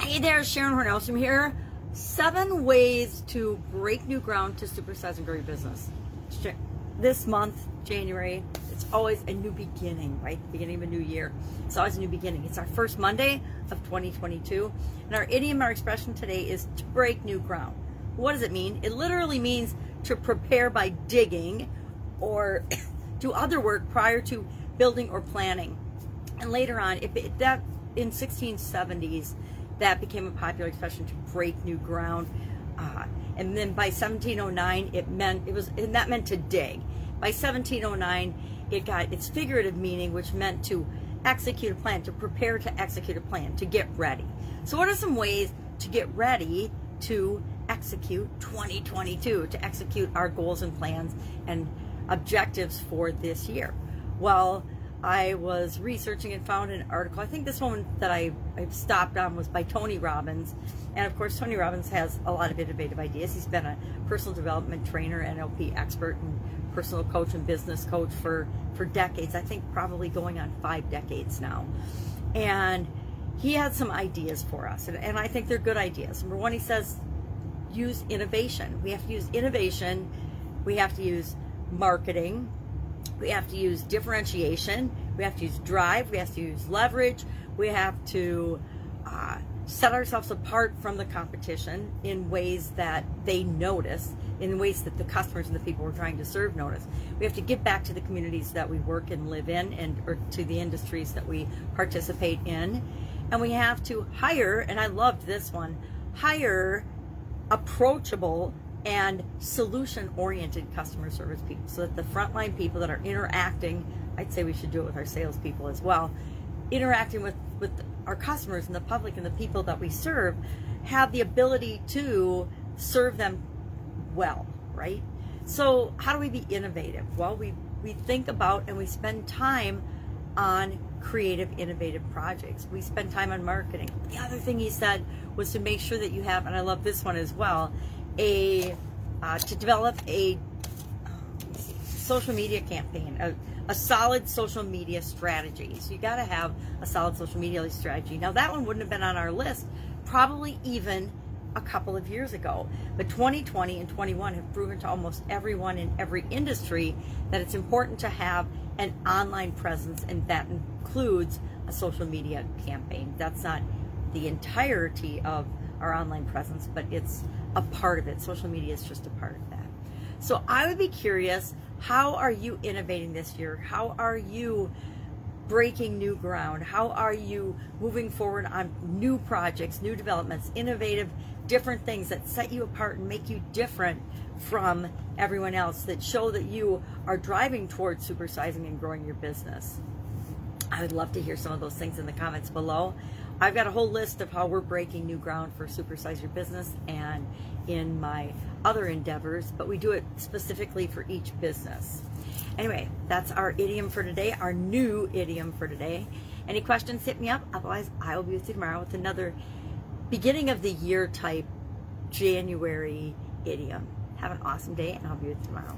Hey there, Sharon Hornelstrom here. Seven ways to break new ground to supersize and grow your business. This month, January, it's always a new beginning, right? Beginning of a new year. It's always a new beginning. It's our first Monday of 2022. And our idiom, our expression today is to break new ground. What does it mean? It literally means to prepare by digging or do other work prior to building or planning. And later on, if it, that in 1670s, that became a popular expression to break new ground. Uh, and then by 1709, it meant it was and that meant to dig. By 1709, it got its figurative meaning, which meant to execute a plan, to prepare to execute a plan, to get ready. So, what are some ways to get ready to execute 2022, to execute our goals and plans and objectives for this year? Well, I was researching and found an article. I think this one that I, I stopped on was by Tony Robbins. And of course, Tony Robbins has a lot of innovative ideas. He's been a personal development trainer, NLP expert, and personal coach and business coach for, for decades. I think probably going on five decades now. And he had some ideas for us, and, and I think they're good ideas. Number one, he says use innovation. We have to use innovation, we have to use marketing, we have to use differentiation. We have to use drive. We have to use leverage. We have to uh, set ourselves apart from the competition in ways that they notice, in ways that the customers and the people we're trying to serve notice. We have to get back to the communities that we work and live in, and or to the industries that we participate in, and we have to hire. And I loved this one: hire approachable and solution oriented customer service people so that the frontline people that are interacting i'd say we should do it with our salespeople as well interacting with with our customers and the public and the people that we serve have the ability to serve them well right? So how do we be innovative? Well we we think about and we spend time on creative innovative projects. We spend time on marketing. The other thing he said was to make sure that you have and i love this one as well a uh, to develop a social media campaign, a, a solid social media strategy. So you got to have a solid social media strategy. Now that one wouldn't have been on our list, probably even a couple of years ago. But 2020 and 21 have proven to almost everyone in every industry that it's important to have an online presence, and that includes a social media campaign. That's not the entirety of our online presence, but it's a part of it. Social media is just a part of that. So I would be curious how are you innovating this year? How are you breaking new ground? How are you moving forward on new projects, new developments, innovative, different things that set you apart and make you different from everyone else that show that you are driving towards supersizing and growing your business? I would love to hear some of those things in the comments below. I've got a whole list of how we're breaking new ground for Supersize Your Business and in my other endeavors, but we do it specifically for each business. Anyway, that's our idiom for today, our new idiom for today. Any questions, hit me up. Otherwise, I will be with you tomorrow with another beginning of the year type January idiom. Have an awesome day, and I'll be with you tomorrow.